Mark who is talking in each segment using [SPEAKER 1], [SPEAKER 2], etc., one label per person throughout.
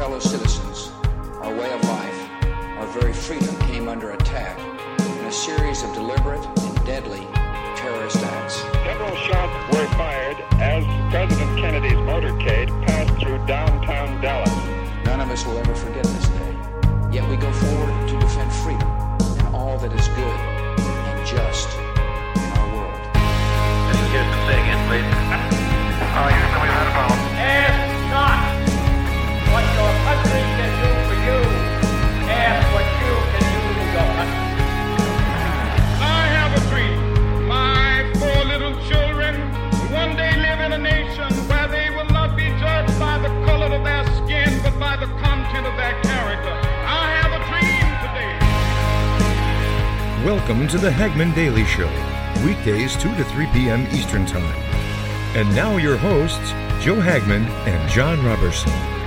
[SPEAKER 1] Today, our fellow citizens, our way of life, our very freedom came under attack in a series of deliberate and deadly terrorist acts.
[SPEAKER 2] Several shots were fired as President Kennedy's motorcade passed through downtown Dallas.
[SPEAKER 1] None of us will ever forget this day. Yet we go forward to defend freedom and all that is good and just in our world.
[SPEAKER 3] This is Houston. Say again, please.
[SPEAKER 2] Houston, we've had a
[SPEAKER 4] Welcome to the Hagmann Daily Show, weekdays 2 to 3 p.m. Eastern Time. And now your hosts, Joe Hagmann and John Robertson.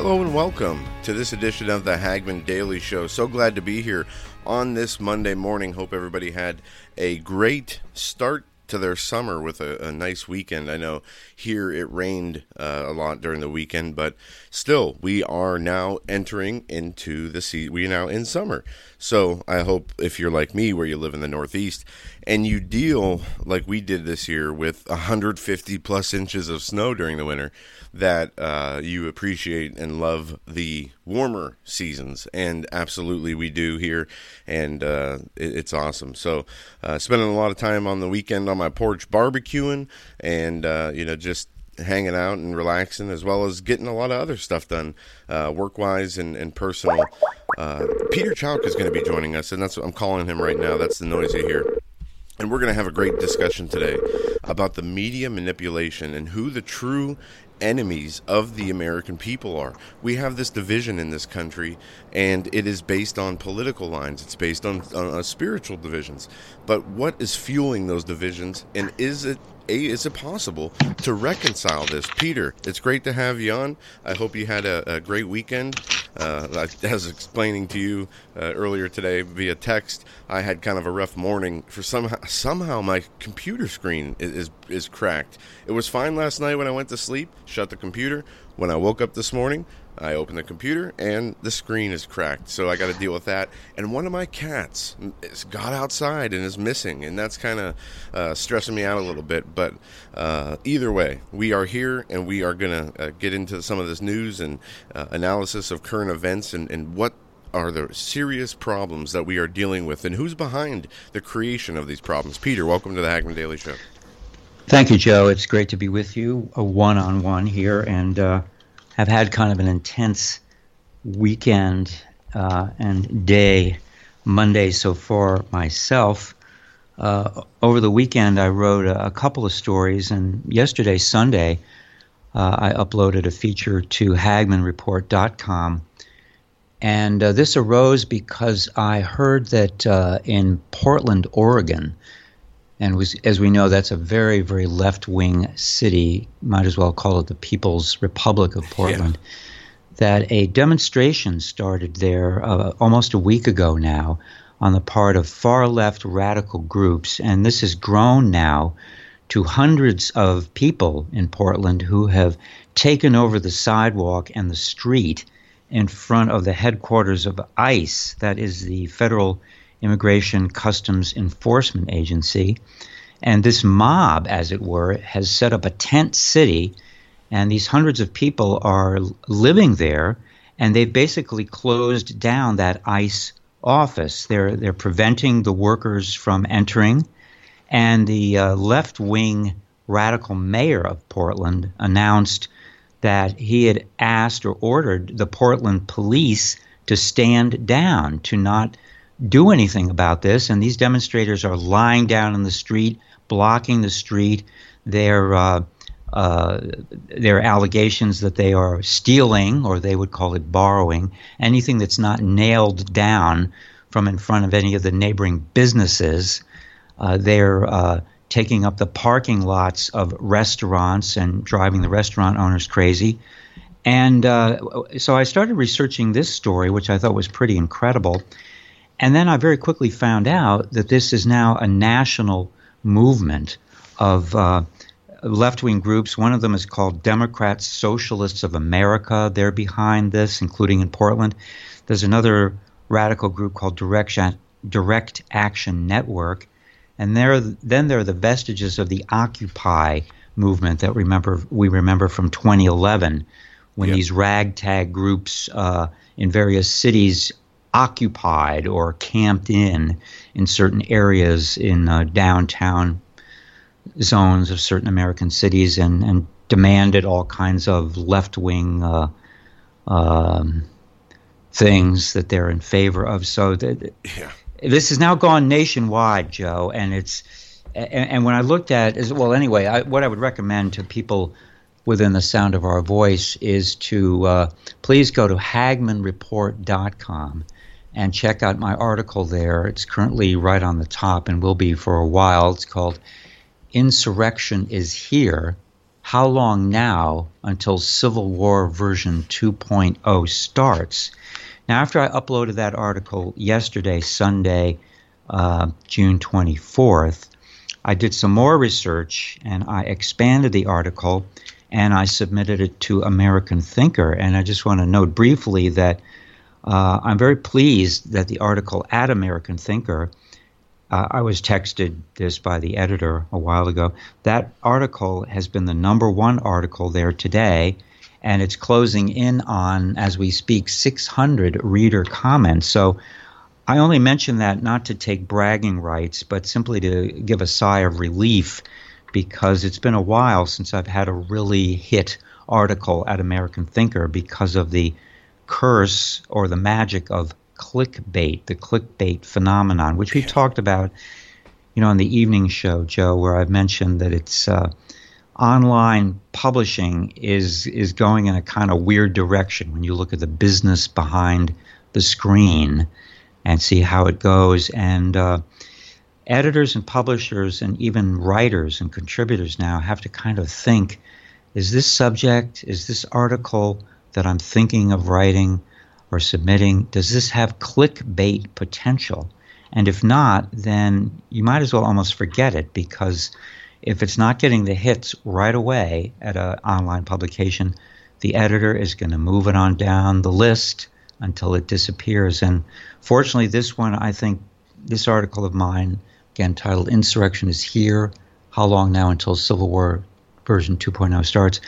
[SPEAKER 5] Hello and welcome to this edition of the Hagmann Daily Show. So glad to be here on this Monday morning. Hope everybody had a great start to their summer with a, a nice weekend. I know here it rained uh, a lot during the weekend, but still, we are now entering into the sea. We are now in summer. So I hope if you're like me, where you live in the Northeast, and you deal like we did this year with 150 plus inches of snow during the winter, that uh, you appreciate and love the warmer seasons. And absolutely, we do here, and uh, it, it's awesome. So, uh, spending a lot of time on the weekend on my porch barbecuing, and uh, you know just hanging out and relaxing, as well as getting a lot of other stuff done, uh, work wise and, and personal. Uh, Peter Chowka is going to be joining us, and that's what I'm calling him right now. That's the noise you hear. And we're going to have a great discussion today about the media manipulation and who the true enemies of the American people are. We have this division in this country, and it is based on political lines. It's based on, on uh, spiritual divisions. But what is fueling those divisions, and is it is it possible to reconcile this? Peter, it's great to have you on. I hope you had a, a great weekend. Uh, I explaining to you uh, earlier today via text. I had kind of a rough morning. For somehow, somehow my computer screen is, is is cracked. It was fine last night when I went to sleep. Shut the computer. When I woke up this morning, I open the computer and the screen is cracked. So I got to deal with that. And one of my cats got outside and is missing, and that's kind of uh, stressing me out a little bit. But uh, either way, we are here and we are going to uh, get into some of this news and uh, analysis of current events and, and what are the serious problems that we are dealing with and who's behind the creation of these problems. Peter, welcome to the Hagmann Daily Show.
[SPEAKER 6] Thank you, Joe. It's great to be with you, a one on one here, and uh, have had kind of an intense weekend uh, and day, Monday so far myself. Uh, over the weekend, I wrote a, a, couple of stories, and yesterday, Sunday, uh, I uploaded a feature to HagmannReport.com. And uh, this arose because I heard that uh, in Portland, Oregon, and was, as we know, that's a very, very left wing city. Might as well call it the People's Republic of Portland. Yeah. That a demonstration started there uh, almost a week ago now on the part of far left radical groups. And this has grown now to hundreds of people in Portland who have taken over the sidewalk and the street in front of the headquarters of ICE, that is the Federal Immigration Customs Enforcement Agency. And this mob, as it were, has set up a tent city, and these hundreds of people are living there, and they've basically closed down that ICE office. They're, they're preventing the workers from entering, and the uh, left wing radical mayor of Portland announced that he had asked or ordered the Portland police to stand down, to not do anything about this. And these demonstrators are lying down in the street, blocking the street. They're uh, uh, their allegations that they are stealing, or they would call it borrowing, anything that's not nailed down from in front of any of the neighboring businesses. Uh, they're uh, taking up the parking lots of restaurants and driving the restaurant owners crazy. And uh, so I started researching this story, which I thought was pretty incredible. And then I very quickly found out that this is now a national movement of uh, left wing groups. One of them is called Democrats Socialists of America. They're behind this, including in Portland. There's another radical group called Direct, Direct Action Network. And there, then there are the vestiges of the Occupy movement that remember we remember from 2011 when yep. these ragtag groups uh, in various cities occupied or camped in in certain areas in uh, downtown zones of certain American cities and, and demanded all kinds of left wing uh, um, things that they're in favor of. So that, yeah. this has now gone nationwide, Joe, and it's and, and when I looked at is well anyway, I, what I would recommend to people within the sound of our voice is to uh, please go to hagmannreport.com and check out my article there. It's currently right on the top and will be for a while. It's called Insurrection is Here. How long now until Civil War version 2.0 starts? Now, after I uploaded that article yesterday, Sunday, uh, June 24th, I did some more research and I expanded the article and I submitted it to American Thinker. And I just want to note briefly that uh, I'm very pleased that the article at American Thinker, uh, I was texted this by the editor a while ago. That article has been the number one article there today, and it's closing in on, as we speak, 600 reader comments. So I only mention that not to take bragging rights, but simply to give a sigh of relief because it's been a while since I've had a really hit article at American Thinker because of the curse or the magic of clickbait, the clickbait phenomenon, which we've talked about, you know, on the evening show, Joe, where I've mentioned that it's uh, online publishing is is going in a kind of weird direction when you look at the business behind the screen and see how it goes. And uh, editors and publishers and even writers and contributors now have to kind of think: Is this subject? Is this article? That I'm thinking of writing or submitting, does this have clickbait potential? And if not, then you might as well almost forget it because if it's not getting the hits right away at an online publication, the editor is going to move it on down the list until it disappears. And fortunately, this one, I think, this article of mine, again titled Insurrection is Here How Long Now Until Civil War version 2.0 starts,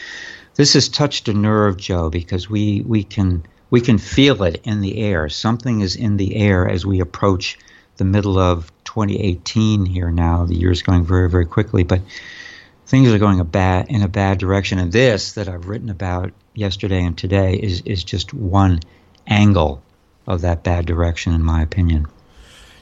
[SPEAKER 6] this has touched a nerve, Joe, because we, we can we can feel it in the air. Something is in the air as we approach the middle of 2018 here now. The year is going very, very quickly, but things are going a bad in a bad direction. And this that I've written about yesterday and today is is just one angle of that bad direction, in my opinion.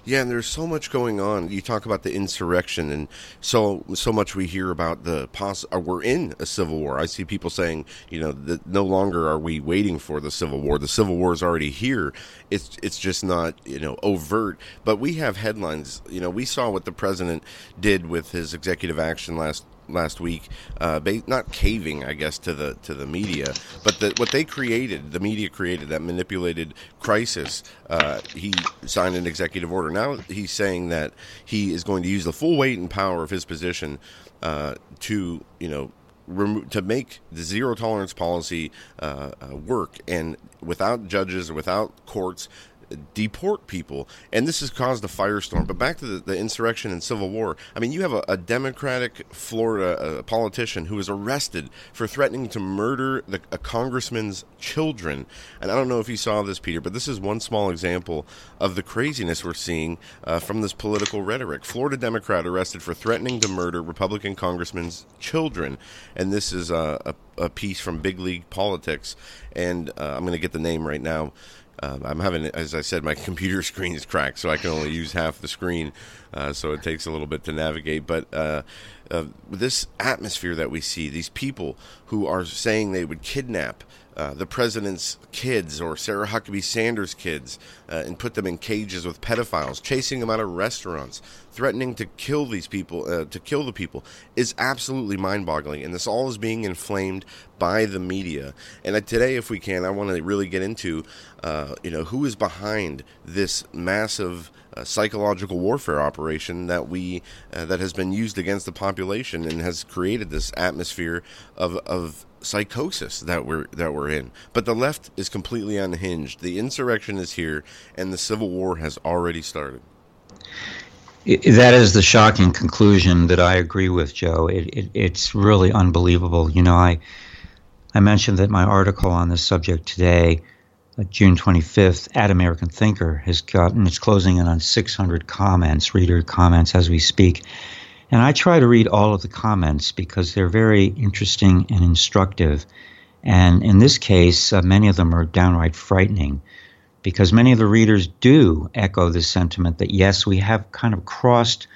[SPEAKER 5] Yeah, and there's so much going on. You talk about the insurrection, and so so much we hear about the poss. Uh, we're in a civil war. I see people saying, you know, that no longer are we waiting for the civil war. The civil war is already here. It's it's just not you know overt, but we have headlines. You know, we saw what the president did with his executive action last last week, uh, not caving, I guess, to the to the media, but the, what they created, the media created that manipulated crisis. Uh, he signed an executive order. Now he's saying that he is going to use the full weight and power of his position uh, to, you know, to make the zero tolerance policy uh, uh, work and without judges without courts deport people, and this has caused a firestorm. But back to the, the insurrection and civil war. I mean, you have a, a Democratic Florida a politician who was arrested for threatening to murder the, a congressman's children. And I don't know if you saw this, Peter, but this is one small example of the craziness we're seeing uh, from this political rhetoric. Florida Democrat arrested for threatening to murder Republican congressman's children, and this is a, a, a piece from Big League Politics. And uh, I'm going to get the name right now um, I'm having, as I said, my computer screen is cracked, so I can only use half the screen, uh, so it takes a little bit to navigate. But uh, uh, this atmosphere that we see, these people who are saying they would kidnap uh, the president's kids or Sarah Huckabee Sanders' kids uh, and put them in cages with pedophiles, chasing them out of restaurants, threatening to kill these people, uh, to kill the people, is absolutely mind-boggling. And this all is being inflamed by the media. And today, if we can, I want to really get into, uh, you know, who is behind this massive uh, psychological warfare operation that we uh, that has been used against the population and has created this atmosphere of of psychosis that we're that we're in. But the left is completely unhinged. The insurrection is here, and the civil war has already started.
[SPEAKER 6] That is the shocking conclusion that I agree with, Joe. It, it, it's really unbelievable. You know, I I mentioned that my article on this subject today, uh, June 25th, at American Thinker, has gotten it's closing in on 600 comments, reader comments as we speak. And I try to read all of the comments because they're very interesting and instructive. And in this case, uh, many of them are downright frightening because many of the readers do echo the sentiment that yes, we have kind of crossed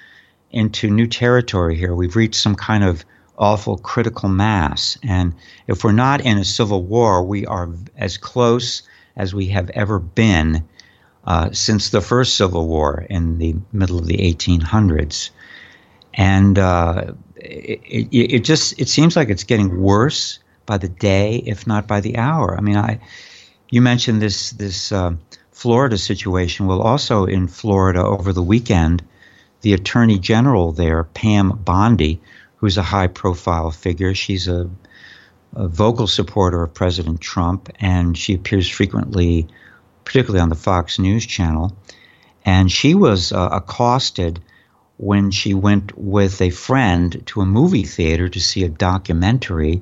[SPEAKER 6] into new territory here. We've reached some kind of awful critical mass. And if we're not in a civil war, we are as close as we have ever been uh, since the first Civil War in the middle of the 1800s and uh, it, it, just it seems like it's getting worse by the day, if not by the hour. I mean, I you mentioned this this uh, Florida situation. Well, also in Florida over the weekend, the Attorney General there, Pam Bondi, who's a high profile figure, she's a, a vocal supporter of President Trump, and she appears frequently, particularly on the Fox News channel. And she was uh, accosted when she went with a friend to a movie theater to see a documentary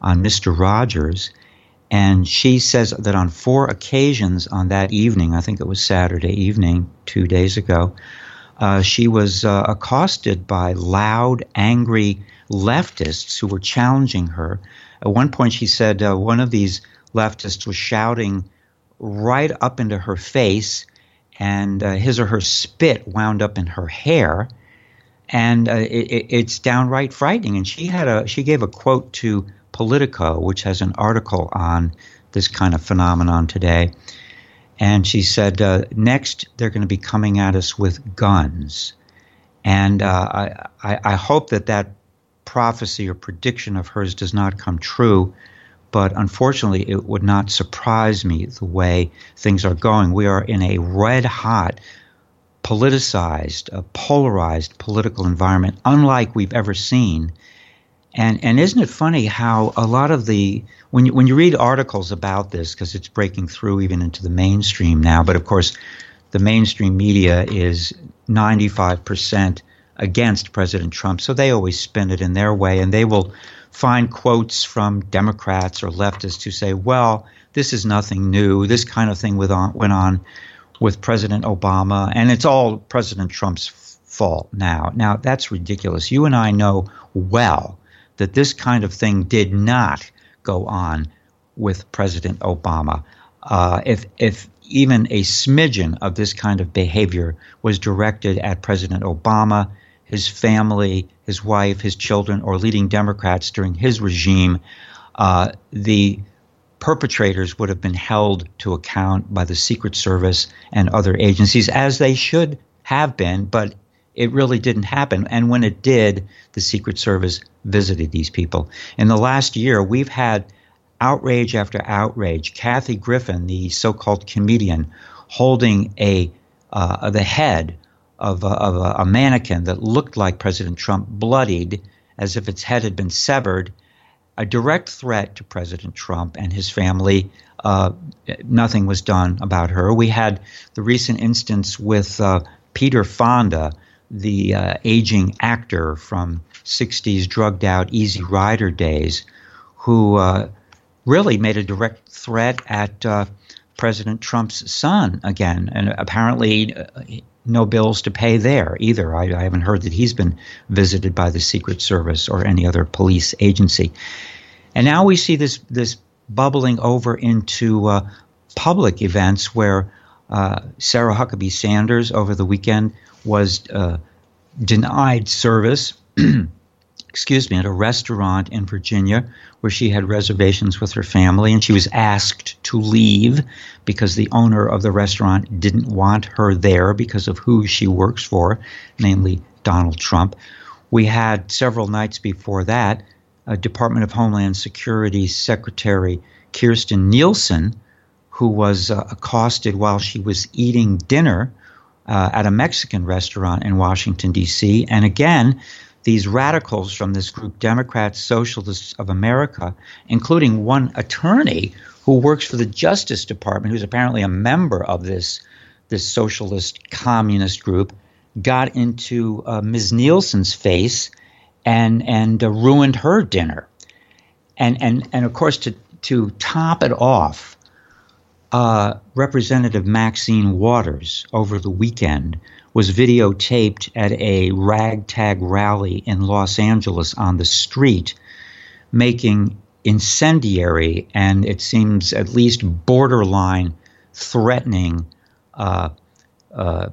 [SPEAKER 6] on Mr. Rogers. And she says that on four occasions on that evening, I think it was Saturday evening, two days ago, uh, she was uh, accosted by loud, angry leftists who were challenging her. At one point, she said uh, one of these leftists was shouting right up into her face and uh, his or her spit wound up in her hair, and uh, it, it's downright frightening. And she had a she gave a quote to Politico, which has an article on this kind of phenomenon today, and she said, uh, "Next, they're going to be coming at us with guns." And uh, I, I hope that that prophecy or prediction of hers does not come true but unfortunately, it would not surprise me the way things are going. We are in a red hot, politicized, uh, polarized political environment, unlike we've ever seen. And and isn't it funny how a lot of the when you, when you read articles about this because it's breaking through even into the mainstream now, but of course, the mainstream media is 95 percent against President Trump, so they always spin it in their way, and they will find quotes from Democrats or leftists who say, well, this is nothing new. This kind of thing went on with President Obama, and it's all President Trump's fault now. Now, that's ridiculous. You and I know well that this kind of thing did not go on with President Obama. Uh, if, if even a smidgen of this kind of behavior was directed at President Obama, his family, his wife, his children, or leading Democrats during his regime, uh, the perpetrators would have been held to account by the Secret Service and other agencies, as they should have been, but it really didn't happen. And when it did, the Secret Service visited these people. In the last year, we've had outrage after outrage. Kathy Griffin, the so called comedian, holding a uh, the head of, a, of a, a mannequin that looked like President Trump, bloodied as if its head had been severed, a direct threat to President Trump and his family. Uh, nothing was done about her. We had the recent instance with uh, Peter Fonda, the uh, aging actor from 60s drugged out Easy Rider days, who uh, really made a direct threat at uh, President Trump's son again. And apparently, uh, no bills to pay there either. I, I, haven't heard that he's been visited by the Secret Service or any other police agency. And now we see this this bubbling over into uh, public events where uh, Sarah Huckabee Sanders over the weekend was uh, denied service. excuse me, at a restaurant in Virginia where she had reservations with her family, and she was asked to leave because the owner of the restaurant didn't want her there because of who she works for, namely Donald Trump. We had several nights before that, a Department of Homeland Security Secretary Kirstjen Nielsen, who was uh, accosted while she was eating dinner uh, at a Mexican restaurant in Washington, D.C. And again, these radicals from this group, Democrats, Socialists of America, including one attorney who works for the Justice Department, who's apparently a member of this, this socialist communist group, got into uh, Ms. Nielsen's face and, and uh, ruined her dinner. And, and, and of course, to, to top it off, uh, Representative Maxine Waters over the weekend was videotaped at a ragtag rally in Los Angeles on the street, making incendiary and it seems at least borderline threatening uh, uh,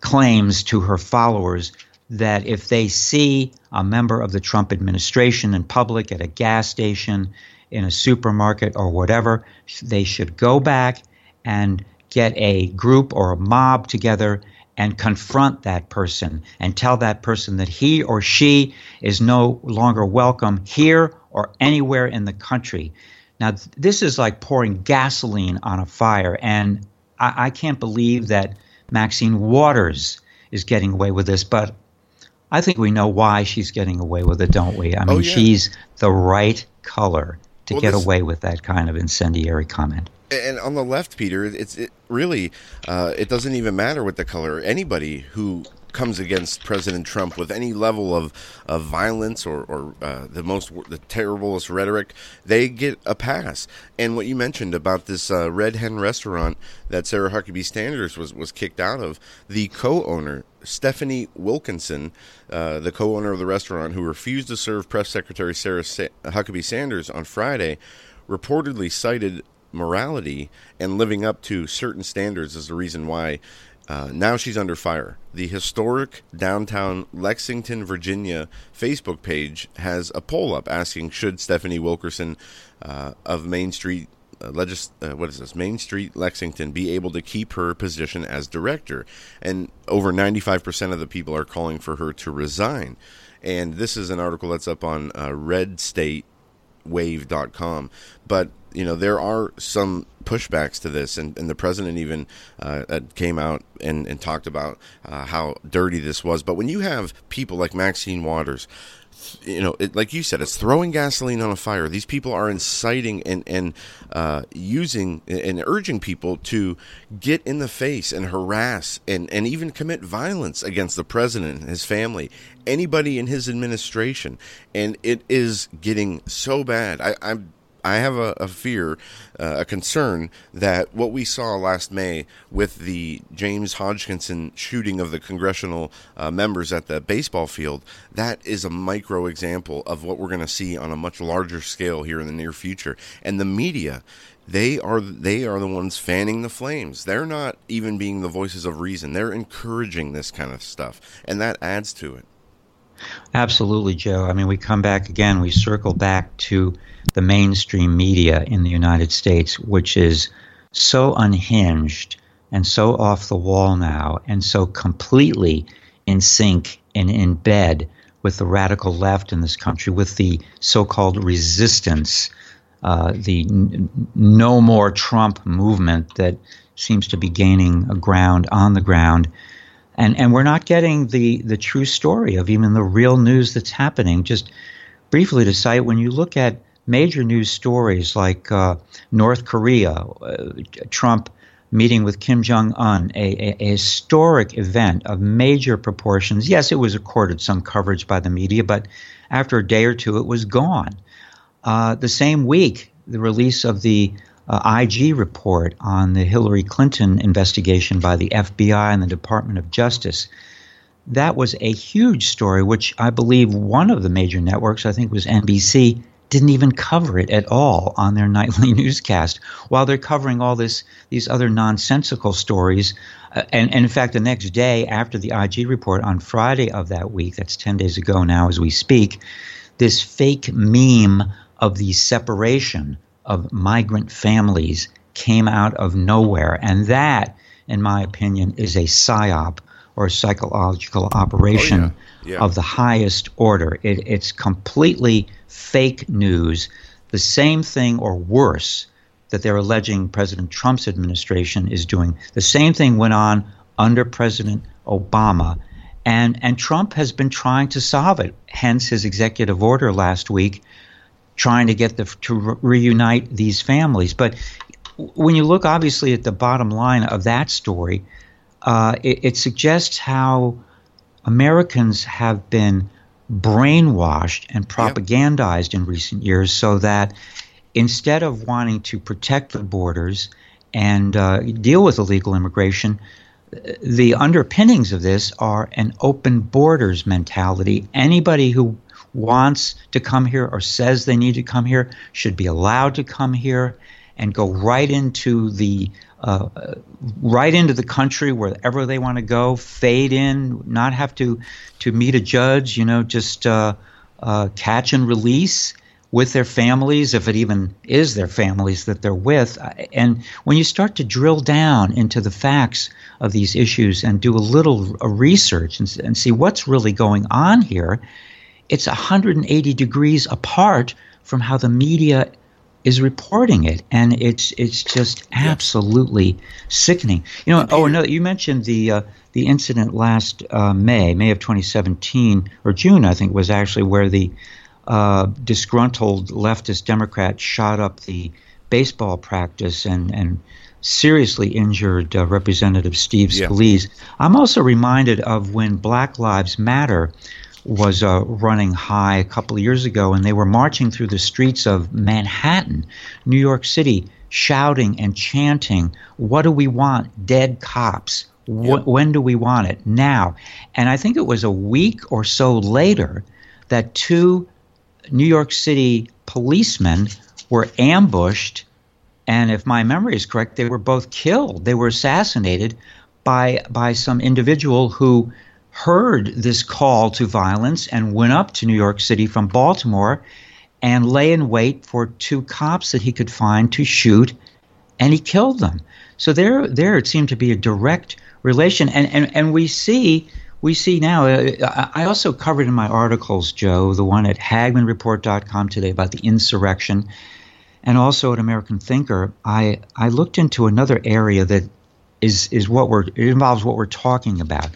[SPEAKER 6] claims to her followers that if they see a member of the Trump administration in public at a gas station, in a supermarket, or whatever, they should go back and get a group or a mob together and confront that person and tell that person that he or she is no longer welcome here or anywhere in the country. Now, this is like pouring gasoline on a fire, and I-, I can't believe that Maxine Waters is getting away with this, but I think we know why she's getting away with it, don't we? I oh, mean, oh, yeah. she's the right color to well, get this, away with that kind of incendiary comment
[SPEAKER 5] and on the left, Peter, it's it really uh, it doesn't even matter what the color. Anybody who comes against President Trump with any level of, of violence or, or uh, the most the terriblest rhetoric, they get a pass. And what you mentioned about this uh, Red Hen restaurant that Sarah Huckabee Sanders was was kicked out of, the co-owner Stephanie Wilkinson, uh, the co-owner of the restaurant, who refused to serve Press Secretary Sarah Sa- Huckabee Sanders on Friday, reportedly cited morality and living up to certain standards is the reason why uh, now she's under fire. The historic downtown Lexington, Virginia Facebook page has a poll up asking should Stephanie Wilkinson uh, of Main Street uh, legis- uh, what is this? Main Street Lexington be able to keep her position as director? And over 95% of the people are calling for her to resign. And this is an article that's up on uh, redstatewave.com but you know there are some pushbacks to this, and, and the president even uh, came out and, and talked about uh, how dirty this was. But when you have people like Maxine Waters, you know, it, like you said, it's throwing gasoline on a fire. These people are inciting and and uh, using and urging people to get in the face and harass and and even commit violence against the president and his family, anybody in his administration, and it is getting so bad. I, I'm I have a, a fear, uh, a concern that what we saw last May with the James Hodgkinson shooting of the congressional uh, members at the baseball field, that is a micro example of what we're going to see on a much larger scale here in the near future. And the media, they are they are the ones fanning the flames. They're not even being the voices of reason. They're encouraging this kind of stuff, and that adds to it.
[SPEAKER 6] Absolutely, Joe. I mean, we come back again. We circle back to the mainstream media in the United States, which is so unhinged and so off the wall now and so completely in sync and in bed with the radical left in this country, with the so called resistance, uh, the n- no more Trump movement that seems to be gaining ground on the ground. And, and we're not getting the, the true story of even the real news that's happening. Just briefly to cite, when you look at major news stories like uh, North Korea, uh, Trump meeting with Kim Jong un, a, a, historic event of major proportions. Yes, it was accorded some coverage by the media, but after a day or two, it was gone. Uh, the same week, the release of the uh, IG report on the Hillary Clinton investigation by the FBI and the Department of Justice. That was a huge story, which I believe one of the major networks, I think was NBC, didn't even cover it at all on their nightly newscast while they're covering all this these other nonsensical stories uh, and, and in fact the next day after the IG report on Friday of that week that's 10 days ago now as we speak this fake meme of the separation of migrant families came out of nowhere and that in my opinion is a psyop or a psychological operation oh, yeah. Yeah. of the highest order it, it's completely fake news, the same thing or worse that they're alleging President Trump's administration is doing. The same thing went on under President Obama. And, and Trump has been trying to solve it, hence his executive order last week, trying to get the, to re- reunite these families. But when you look obviously at the bottom line of that story, uh, it, it suggests how Americans have been brainwashed and propagandized yep. in recent years so that instead of wanting to protect the borders and uh, deal with illegal immigration, the underpinnings of this are an open borders mentality. Anybody who wants to come here or says they need to come here should be allowed to come here and go right into the uh, right into the country wherever they want to go, fade in, not have to to meet a judge, you know, just uh, uh, catch and release with their families, if it even is their families that they're with. And when you start to drill down into the facts of these issues and do a little research and, and see what's really going on here, it's 180 degrees apart from how the media is reporting it, and it's it's just absolutely sickening. You know. Oh no, you mentioned the uh, the incident last uh, May, May of 2017 or June, I think, was actually where the uh, disgruntled leftist Democrat shot up the baseball practice and and seriously injured uh, Representative Steve Scalise. Yeah. I'm also reminded of when Black Lives Matter was uh, running high a couple of years ago, and they were marching through the streets of Manhattan, New York City, shouting and chanting, What do we want? Dead cops. When do we want it? Now. And I think it was a week or so later that two New York City policemen were ambushed. And if my memory is correct, they were both killed. They were assassinated by by some individual who heard this call to violence and went up to New York City from Baltimore and lay in wait for two cops that he could find to shoot, and he killed them. So there, there it seemed to be a direct relation, and and, and we see. We see now. Uh, I also covered in my articles, Joe, the one at HagmannReport.com today about the insurrection, and also at American Thinker. I I looked into another area that is is what we're it involves what we're talking about,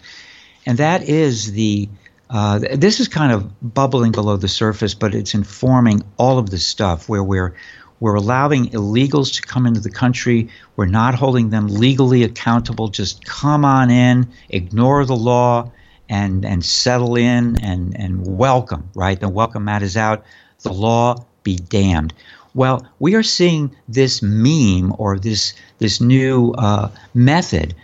[SPEAKER 6] and that is the uh, this is kind of bubbling below the surface, but it's informing all of this stuff where we're we're allowing illegals to come into the country. We're not holding them legally accountable. Just come on in, ignore the law, and and settle in and and welcome. Right, the welcome mat is out. The law be damned. Well, we are seeing this meme or this this new uh, method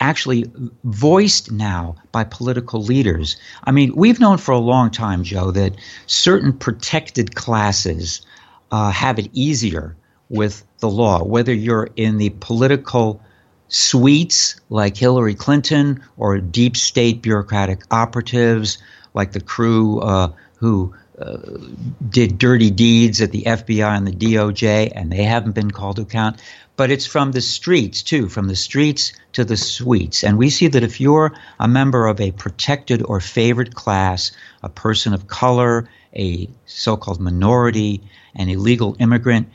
[SPEAKER 6] actually voiced now by political leaders. I mean, we've known for a long time, Joe, that certain protected classes uh, have it easier with the law, whether you're in the political suites like Hillary Clinton or deep state bureaucratic operatives like the crew uh, who uh, did dirty deeds at the FBI and the DOJ, and they haven't been called to account but it's from the streets too, from the streets to the suites. And we see that if you're a member of a protected or favored class, a person of color, a so called minority, an illegal immigrant,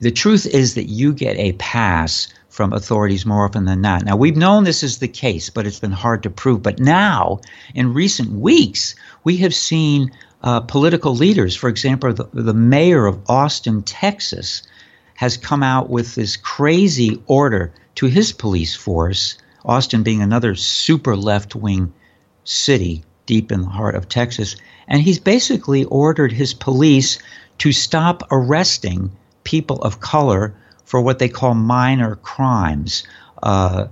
[SPEAKER 6] the truth is that you get a pass from authorities more often than not. Now, we've known this is the case, but it's been hard to prove. But now, in recent weeks, we have seen uh, political leaders, for example, the, the mayor of Austin, Texas, has come out with this crazy order to his police force, Austin being another super left wing city deep in the heart of Texas. And he's basically ordered his police to stop arresting people of color for what they call minor crimes, uh,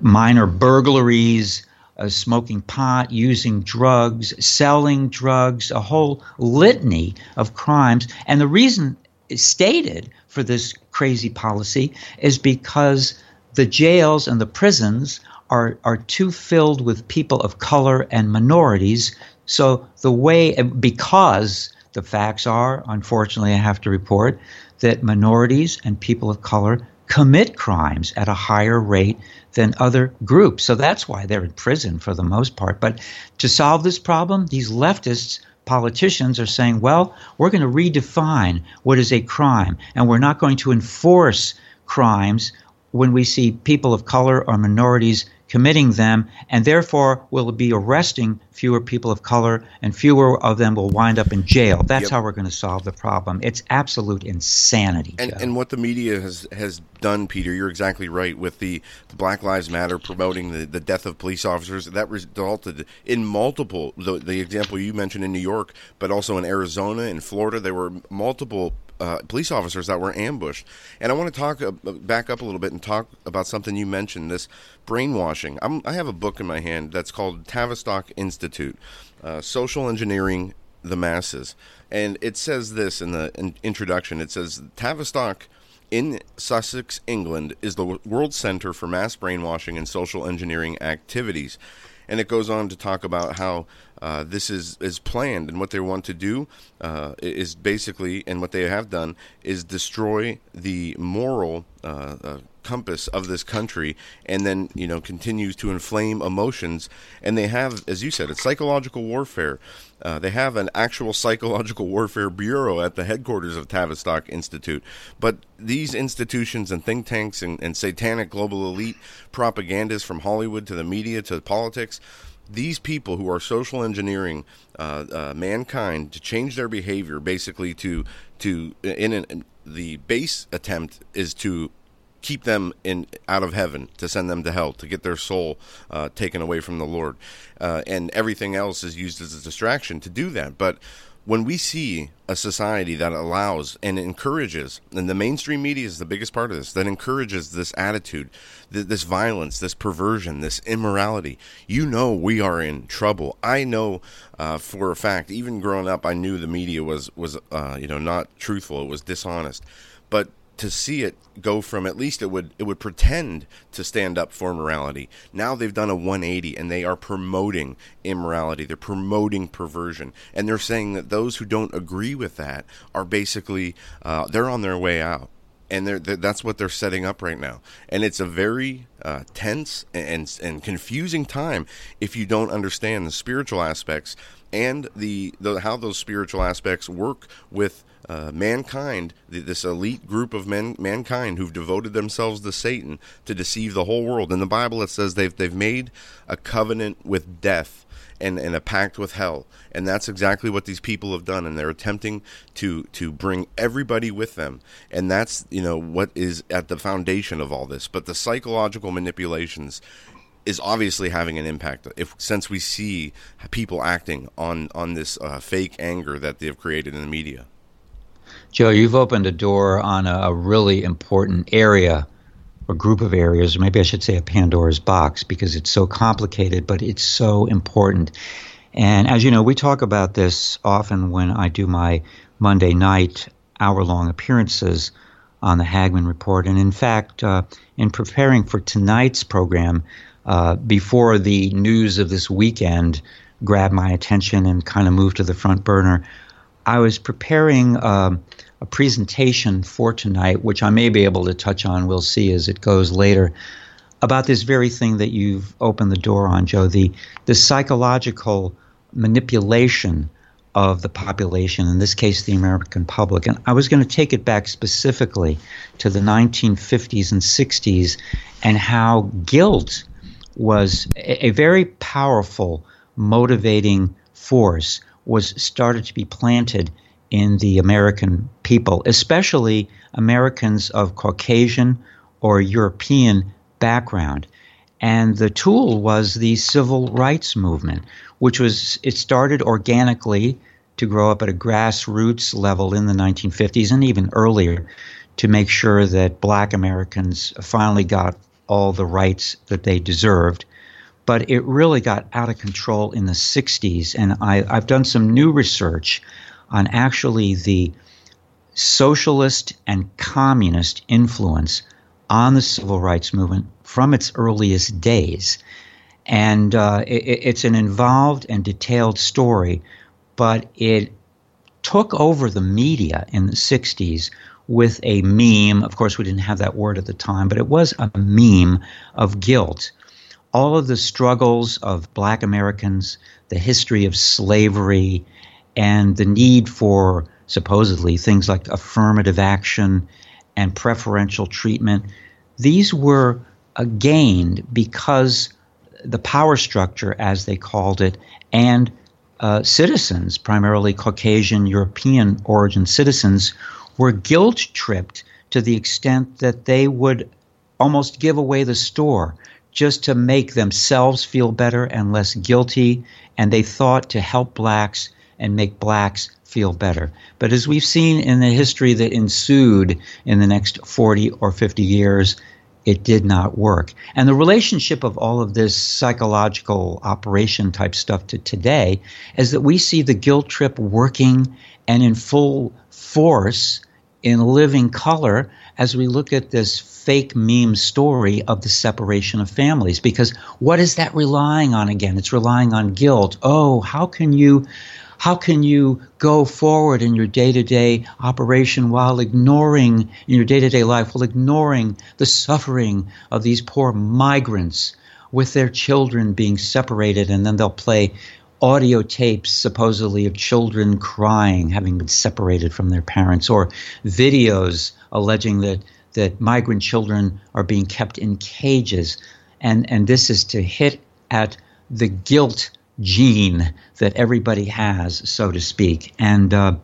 [SPEAKER 6] minor burglaries, uh, smoking pot, using drugs, selling drugs, a whole litany of crimes. And the reason stated for this crazy policy is because the jails and the prisons are, are too filled with people of color and minorities. So the way, because the facts are, unfortunately, I have to report that minorities and people of color commit crimes at a higher rate than other groups. So that's why they're in prison for the most part. But to solve this problem, these leftists politicians are saying, well, we're going to redefine what is a crime, and we're not going to enforce crimes when we see people of color or minorities committing them, and therefore we'll be arresting fewer people of color, and fewer of them will wind up in jail. That's yep. how we're going to solve the problem. It's absolute insanity.
[SPEAKER 5] And, and, what the media has has done, Peter, you're exactly right. With the, the Black Lives Matter promoting the, the death of police officers, that resulted in multiple. The, the example you mentioned in New York, but also in Arizona, in Florida, there were multiple uh, police officers that were ambushed. And I want to talk uh, back up a little bit and talk about something you mentioned this brainwashing. I'm, i have a book in my hand that's called Tavistock Institute uh, Social Engineering the Masses. And it says this in the in introduction it says Tavistock in Sussex, England, is the world center for mass brainwashing and social engineering activities. And it goes on to talk about how uh, this is, is planned and what they want to do uh, is basically, and what they have done, is destroy the moral uh, uh compass of this country and then you know continues to inflame emotions. And they have as you said it's psychological warfare. Uh, they have an actual psychological warfare bureau at the headquarters of tavistock institute. But these institutions and think tanks and, and satanic global elite propagandists from hollywood to the media to politics these people who are social engineering uh, uh, mankind to change their behavior, basically to to in, an, in, the base attempt is to keep them in out of heaven, to send them to hell, to get their soul uh, taken away from the Lord, uh, and everything else is used as a distraction to do that. But when we see a society that allows and encourages, and the mainstream media is the biggest part of this, that encourages this attitude, th- this violence, this perversion, this immorality, you know we are in trouble. I know uh, for a fact, even growing up, I knew the media was was uh, you know not truthful, it was dishonest, but to see it go from at least it would it would pretend to stand up for morality. Now they've done a 180 and they are promoting immorality. They're promoting perversion, and they're saying that those who don't agree with that are basically uh, they're on their way out. And they're, they're, that's what they're setting up right now, and it's a very uh, tense and and confusing time if you don't understand the spiritual aspects and the, the how those spiritual aspects work with uh, mankind, this elite group of men, mankind who've devoted themselves to Satan to deceive the whole world. In the Bible, it says they've they've made a covenant with death and, and a pact with hell, and that's exactly what these people have done. And they're attempting to to bring everybody with them, and that's you know what is at the foundation of all this. But the psychological manipulations is obviously having an impact if since we see people acting on on this uh, fake anger that they've created in the media.
[SPEAKER 6] Joe, you've opened a door on a, a really important area or group of areas, or maybe I should say a Pandora's box, because it's so complicated, but it's so important. And as you know, we talk about this often when I do my Monday night hour long appearances on the hagmann Report. And in fact, uh, in preparing for tonight's program, uh, before the news of this weekend grabbed my attention and kind of moved to the front burner, I was preparing um, a presentation for tonight, which I may be able to touch on. We'll see as it goes later. About this very thing that you've opened the door on, Joe, the the psychological manipulation of the population, in this case, the American public. And I was going to take it back specifically to the 1950s and 60s and how guilt was a, a very powerful motivating force was started to be planted in the American people, especially Americans of Caucasian or European background. And the tool was the civil rights movement, which was, it started organically to grow up at a grassroots level in the 1950s and even earlier to make sure that black Americans finally got all the rights that they deserved. but it really got out of control in the 60s. And I, I've done some new research on actually the socialist and communist influence on the civil rights movement from its earliest days. And uh, it, it's an involved and detailed story, but it took over the media in the 60s with a meme. Of course, we didn't have that word at the time, but it was a meme of guilt. All of the struggles of black Americans, the history of slavery, and the need for supposedly things like affirmative action and preferential treatment, these were uh, gained because the power structure, as they called it, and uh, citizens, primarily Caucasian European origin citizens, were guilt tripped to the extent that they would almost give away the store just to make themselves feel better and less guilty. And they thought to help blacks and make blacks feel better. But as we've seen in the history that ensued in the next 40 or 50 years, it did not work. And the relationship of all of this psychological operation type stuff to today is that we see the guilt trip working and in full force in living color as we look at this fake meme story of the separation of families. Because what is that relying on again? It's relying on guilt. Oh, how can you how can you go forward in your day to day operation while ignoring, in your day to day life, while ignoring the suffering of these poor migrants with their children being separated? And then they'll play audio tapes supposedly of children crying having been separated from their parents or videos alleging that that migrant children are being kept in cages and and this is to hit at the guilt gene that everybody has, so to speak. And, uh,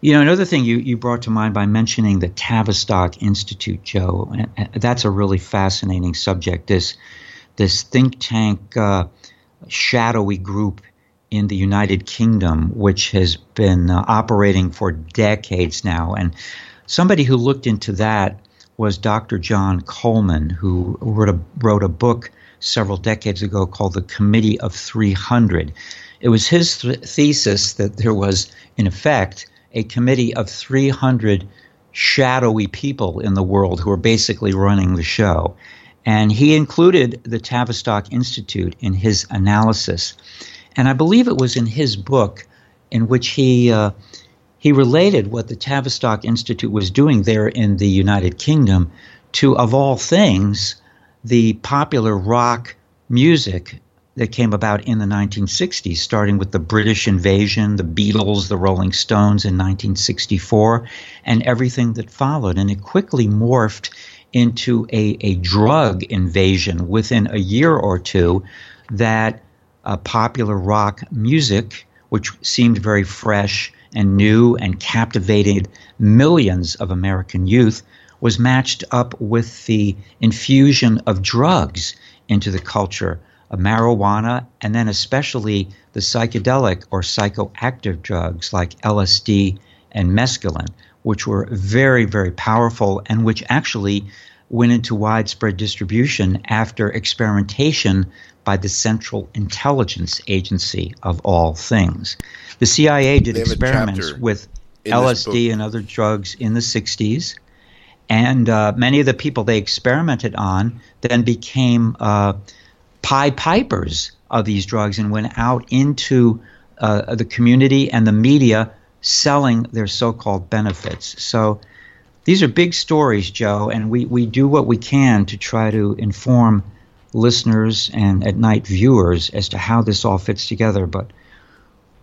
[SPEAKER 6] you know, another thing you, you brought to mind by mentioning the Tavistock Institute, Joe, that's a really fascinating subject. This, this think tank, uh, shadowy group in the United Kingdom, which has been uh, operating for decades now. And somebody who looked into that was Dr. John Coleman, who wrote a, wrote a book several decades ago called the Committee of 300. It was his th- thesis that there was, in effect, a committee of 300 shadowy people in the world who are basically running the show. And he included the Tavistock Institute in his analysis. And I believe it was in his book in which he uh, he related what the Tavistock Institute was doing there in the United Kingdom to, of all things, the popular rock music that came about in the 1960s, starting with the British invasion, the Beatles, the Rolling Stones in 1964, and everything that followed. And it quickly morphed into a, a drug invasion within a year or two that uh, popular rock music, which seemed very fresh and new and captivated millions of American youth, was matched up with the infusion of drugs into the culture of marijuana and then especially the psychedelic or psychoactive drugs like LSD and mescaline, which were very, very powerful and which actually went into widespread distribution after experimentation by the Central Intelligence Agency of all things. The CIA did experiments with LSD and other drugs in the 60s. And uh, many of the people they experimented on then became uh, Pied Pipers of these drugs and went out into uh, the community and the media selling their so called benefits. So these are big stories, Joe, and we, we do what we can to try to inform listeners and at night viewers as to how this all fits together. But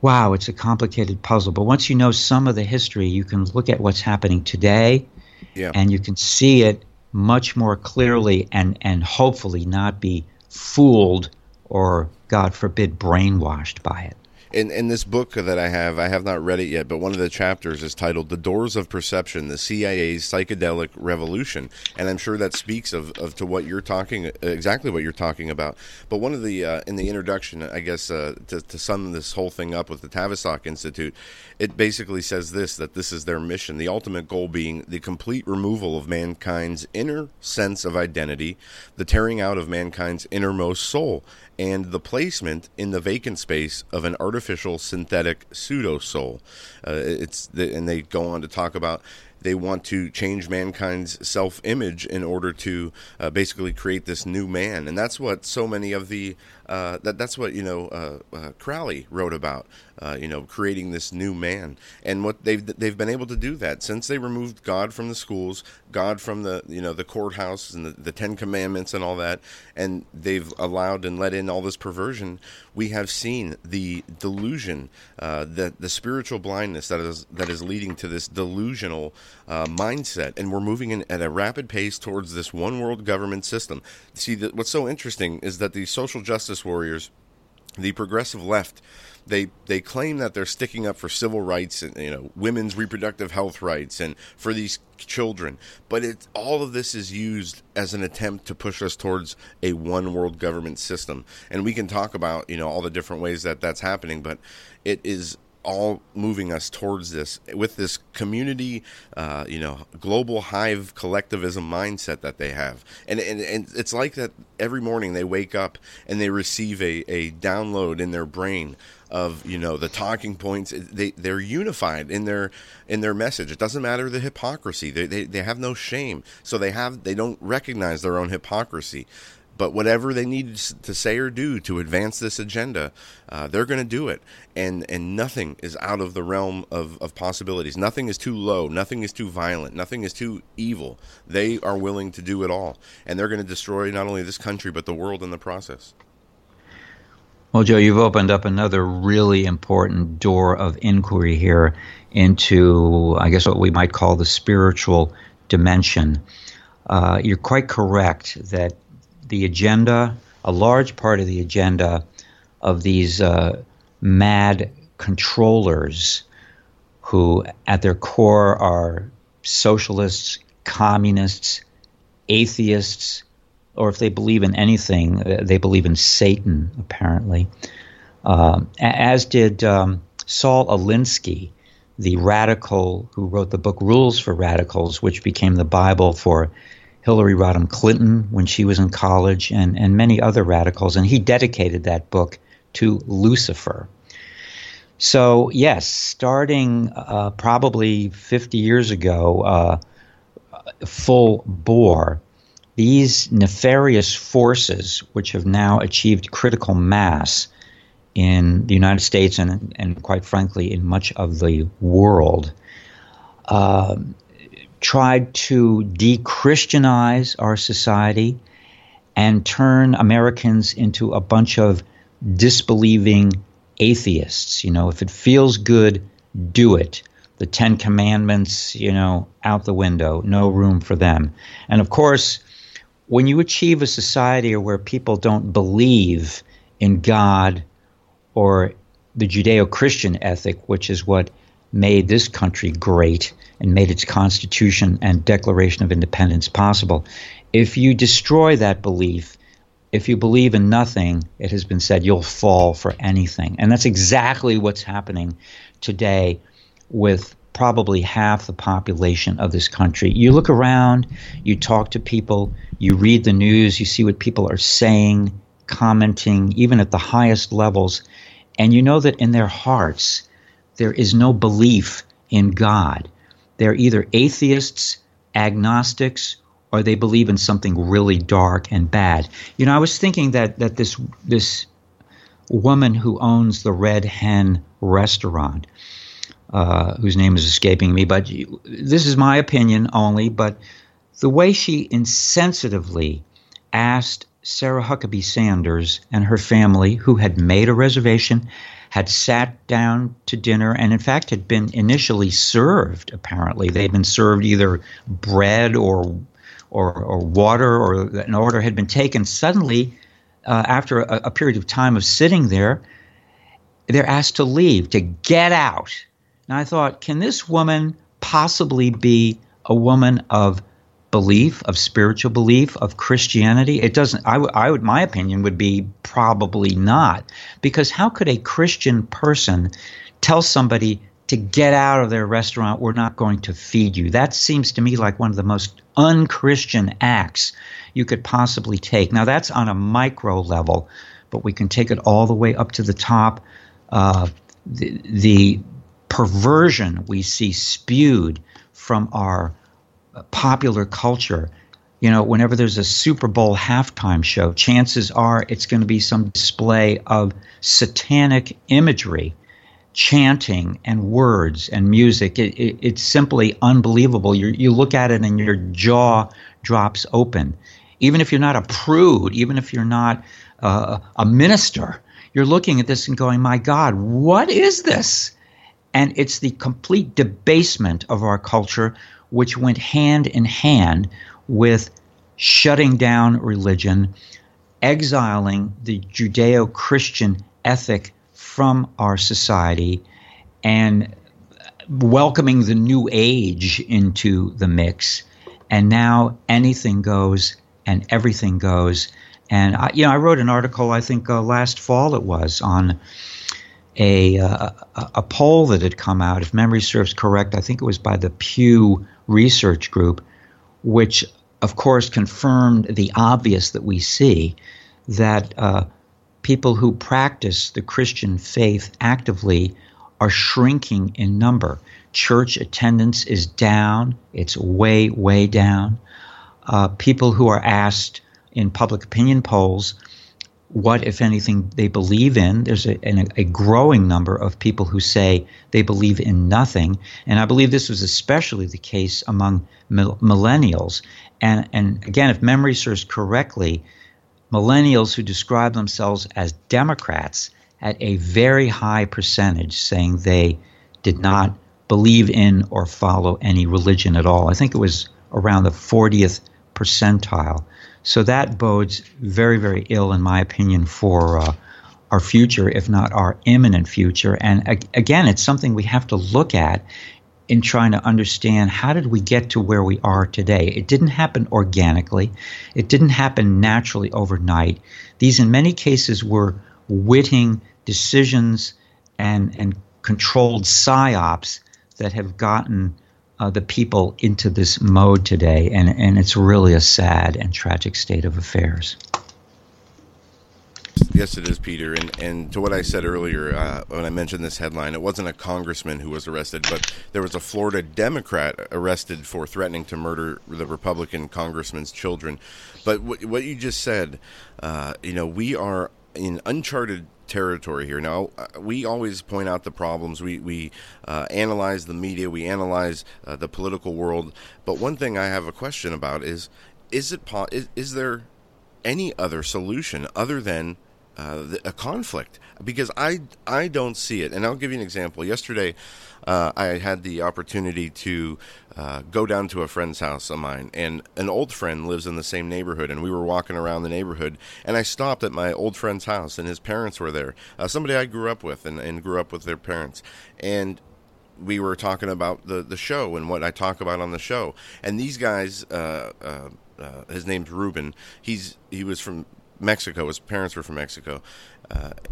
[SPEAKER 6] wow, it's a complicated puzzle. But once you know some of the history, you can look at what's happening today
[SPEAKER 5] yeah.
[SPEAKER 6] and you can see it much more clearly and, and hopefully not be fooled or, God forbid, brainwashed by it.
[SPEAKER 5] In in this book that I have, I have not read it yet, but one of the chapters is titled "The Doors of Perception: The CIA's Psychedelic Revolution," and I'm sure that speaks of, of to what you're talking exactly what you're talking about. But one of the uh, in the introduction, I guess uh, to, to sum this whole thing up with the Tavistock Institute, it basically says this that this is their mission, the ultimate goal being the complete removal of mankind's inner sense of identity, the tearing out of mankind's innermost soul and the placement in the vacant space of an artificial synthetic pseudo soul. Uh, it's the, and they go on to talk about they want to change mankind's self image in order to uh, basically create this new man, and that's what so many of the uh, that that's what you know uh, uh Crowley wrote about. Uh, you know, creating this new man, and what they've they've been able to do that since they removed God from the schools, God from the you know the courthouse and the, the Ten Commandments and all that, and they've allowed and let in all this perversion. We have seen the delusion, uh, the the spiritual blindness that is that is leading to this delusional uh, mindset, and we're moving in at a rapid pace towards this one world government system. See, the, what's so interesting is that the social justice warriors, the progressive left, they they claim that they're sticking up for civil rights and you know women's reproductive health rights and for these children. But it all of this is used as an attempt to push us towards a one world government system. And we can talk about you know all the different ways that that's happening but it is all moving us towards this with this community, uh, you know, global hive collectivism mindset that they have. And, and, and it's like that every morning they wake up and they receive a, a download in their brain of you know the talking points. They they're unified in their in their message. It doesn't matter the hypocrisy. They, they they have no shame. So they have they don't recognize their own hypocrisy but whatever they need to say or do to advance this agenda, uh, they're going to do it. And and nothing is out of the realm of, of possibilities. Nothing is too low. Nothing is too violent. Nothing is too evil. They are willing to do it all. And they're going to destroy not only this country, but the world in the process.
[SPEAKER 6] Well, Joe, you've opened up another really important door of inquiry here into, I guess, what we might call the spiritual dimension. Uh, you're quite correct that the agenda, a large part of the agenda of these uh, mad controllers who, at their core, are socialists, communists, atheists, or if they believe in anything, uh, they believe in Satan, apparently. Um, as did um, Saul Alinsky, the radical who wrote the book Rules for Radicals, which became the Bible for Hillary Rodham Clinton when she was in college, and, and many other radicals. And he dedicated that book to Lucifer. So, yes, starting uh, probably 50 years ago, uh, full bore, these nefarious forces, which have now achieved critical mass in the United States and, and quite frankly, in much of the world, uh, tried to de Christianize our society and turn Americans into a bunch of disbelieving atheists. You know, if it feels good, do it. The Ten Commandments, you know, out the window, no room for them. And of course, when you achieve a society where people don't believe in God or the Judeo Christian ethic, which is what made this country great and made its Constitution and Declaration of Independence possible. If you destroy that belief, if you believe in nothing, it has been said you'll fall for anything. And that's exactly what's happening today with probably half the population of this country. You look around, you talk to people, you read the news, you see what people are saying, commenting, even at the highest levels, and you know that in their hearts, there is no belief in God. They're either atheists, agnostics, or they believe in something really dark and bad. You know, I was thinking that that this this woman who owns the Red Hen restaurant, uh, whose name is escaping me, but this is my opinion only. But the way she insensitively asked Sarah Huckabee Sanders and her family, who had made a reservation, had sat down to dinner and, in fact, had been initially served. Apparently, they'd been served either bread or or, or water, or an order had been taken. Suddenly, uh, after a, a period of time of sitting there, they're asked to leave, to get out. And I thought, can this woman possibly be a woman of belief, of spiritual belief, of Christianity? It doesn't. I, w- I would. My opinion would be probably not, because how could a Christian person tell somebody to get out of their restaurant? We're not going to feed you. That seems to me like one of the most unchristian acts you could possibly take. Now that's on a micro level, but we can take it all the way up to the top. Uh, the, the perversion we see spewed from our popular culture. You know, whenever there's a Super Bowl halftime show, chances are it's going to be some display of satanic imagery, chanting, and words and music. It, it, it's simply unbelievable. You, you look at it and your jaw drops open. Even if you're not a prude, even if you're not uh, a minister, you're looking at this and going, My God, what is this? And it's the complete debasement of our culture which went hand in hand with shutting down religion, exiling the Judeo Christian ethic from our society, and welcoming the new age into the mix. And now anything goes and everything goes. And I, you know, I wrote an article, I think uh, last fall it was, on a, uh, a poll that had come out, if memory serves correct, I think it was by the Pew research group, which of course confirmed the obvious that we see that uh, people who practice the Christian faith actively are shrinking in number. Church attendance is down, it's way, way down. Uh, people who are asked in public opinion polls what, if anything, they believe in. There's a, a, growing number of people who say they believe in nothing. And I believe this was especially the case among millennials. And, and again, if memory serves correctly, millennials who describe themselves as Democrats at a very high percentage saying they did not believe in or follow any religion at all. I think it was around the 40th percentile. So that bodes very, very ill, in my opinion, for uh, our future, if not our imminent future. And ag- again, it's something we have to look at in trying to understand how did we get to where we are today. It didn't happen organically, it didn't happen naturally overnight. These, in many cases, were witting decisions and, and controlled psyops that have gotten uh, the people into this mode today, and, and it's really a sad and tragic state of affairs.
[SPEAKER 5] Yes, it is, Peter. And and to what I said earlier uh, when I mentioned this headline, it wasn't a congressman who was arrested, but there was a Florida Democrat arrested for threatening to murder the Republican congressman's children. But what, what you just said, uh, you know, we are in uncharted territory here. Now, uh, we always point out the problems. We we uh, analyze the media. We analyze uh, the political world. But one thing I have a question about is: is it po- is, is there any other solution other than uh, a conflict? Because I I don't see it. And I'll give you an example. Yesterday, uh, I had the opportunity to uh, go down to a friend's house of mine, and an old friend lives in the same neighborhood, and we were walking around the neighborhood, and I stopped at my old friend's house, and his parents were there, uh, somebody I grew up with, and, and grew up with their parents, and we were talking about the, the show and what I talk about on the show, and these guys, uh, uh, uh, his name's Ruben, he's he was from Mexico, his parents were from Mexico,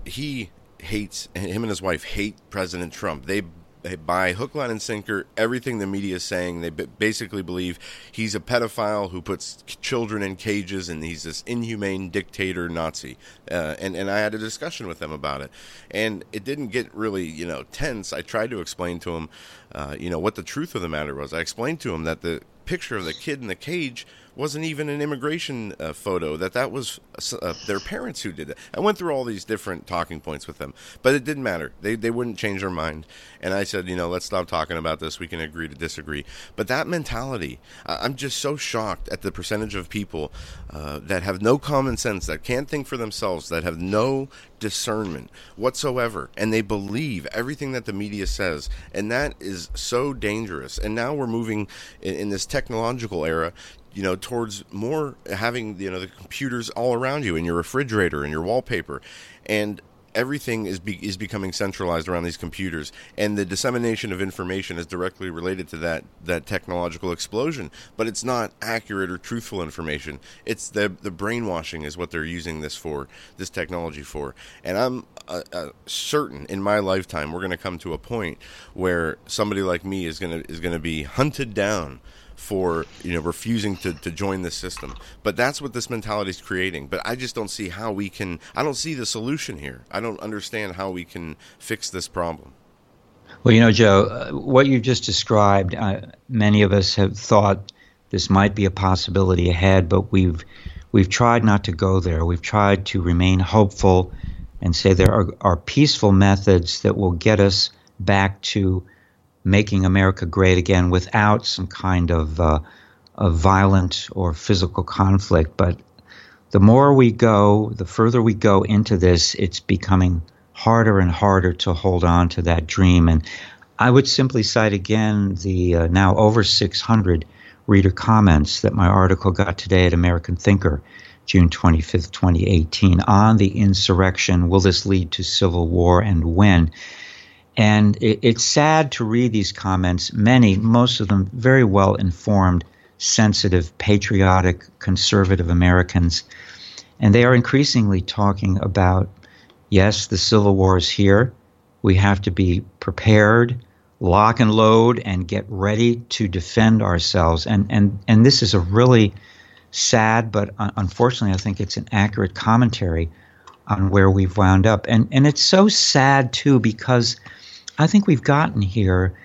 [SPEAKER 5] he hates him and his wife hate President Trump. They they buy hook, line, and sinker everything the media is saying. They basically believe he's a pedophile who puts children in cages and he's this inhumane dictator Nazi. Uh, and and I had a discussion with them about it, and it didn't get really you know tense. I tried to explain to him, uh, you know, what the truth of the matter was. I explained to him that the picture of the kid in the cage wasn't even an immigration uh, photo that that was uh, their parents who did it. I went through all these different talking points with them but it didn't matter. They, they wouldn't change their mind. And i said you know let's stop talking about this. We can agree to disagree. But that mentality i'm just so shocked at the percentage of people uh, that have no common sense that can't think for themselves that have no discernment whatsoever and they believe everything that the media says and that is so dangerous. And now we're moving in, in this technological era you know towards more having you know the computers all around you in your refrigerator and your wallpaper and everything is be, is becoming centralized around these computers, and the dissemination of information is directly related to that that technological explosion. But it's not accurate or truthful information. It's the the brainwashing is what they're using this for, this technology for. And I'm uh, uh, certain in my lifetime we're going to come to a point where somebody like me is going to is going to be hunted down for you know refusing to, to join the system. But that's what this mentality is creating. But I just don't see how we can. I don't see the solution here. I don't understand how we can fix this problem.
[SPEAKER 6] Well, you know, Joe, uh, what you just described, uh, many of us have thought this might be a possibility ahead, but we've we've tried not to go there. We've tried to remain hopeful and say there are, are peaceful methods that will get us back to making America great again without some kind of, uh, of violent or physical conflict. But the more we go, the further we go into this, it's becoming harder and harder to hold on to that dream. And I would simply cite again the uh, now over 600 reader comments that my article got today at American Thinker, June 25th, 2018, on the insurrection. Will this lead to civil war and when? And it, it's sad to read these comments, many, most of them very well informed, sensitive, patriotic, conservative Americans. And they are increasingly talking about yes, the Civil War is here. We have to be prepared, lock and load, and get ready to defend ourselves. And, and, and this is a really sad, but unfortunately, I think it's an accurate commentary on where we've wound up. And, and it's so sad, too, because I think we've gotten here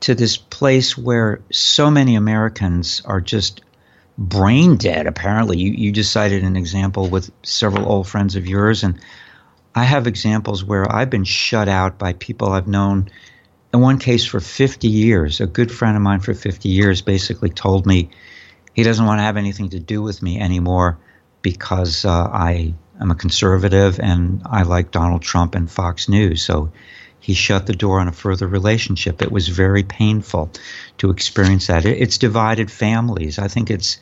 [SPEAKER 6] to this place where so many Americans are just brain dead, apparently. You, you just cited an example with several old friends of yours, and I have examples where I've been shut out by people I've known. In one case, for 50 years, a good friend of mine for 50 years basically told me he doesn't want to have anything to do with me anymore because uh, I am a conservative and I like Donald Trump and Fox News. So he shut the door on a further relationship. It was very painful to experience that. It's divided families. I think it's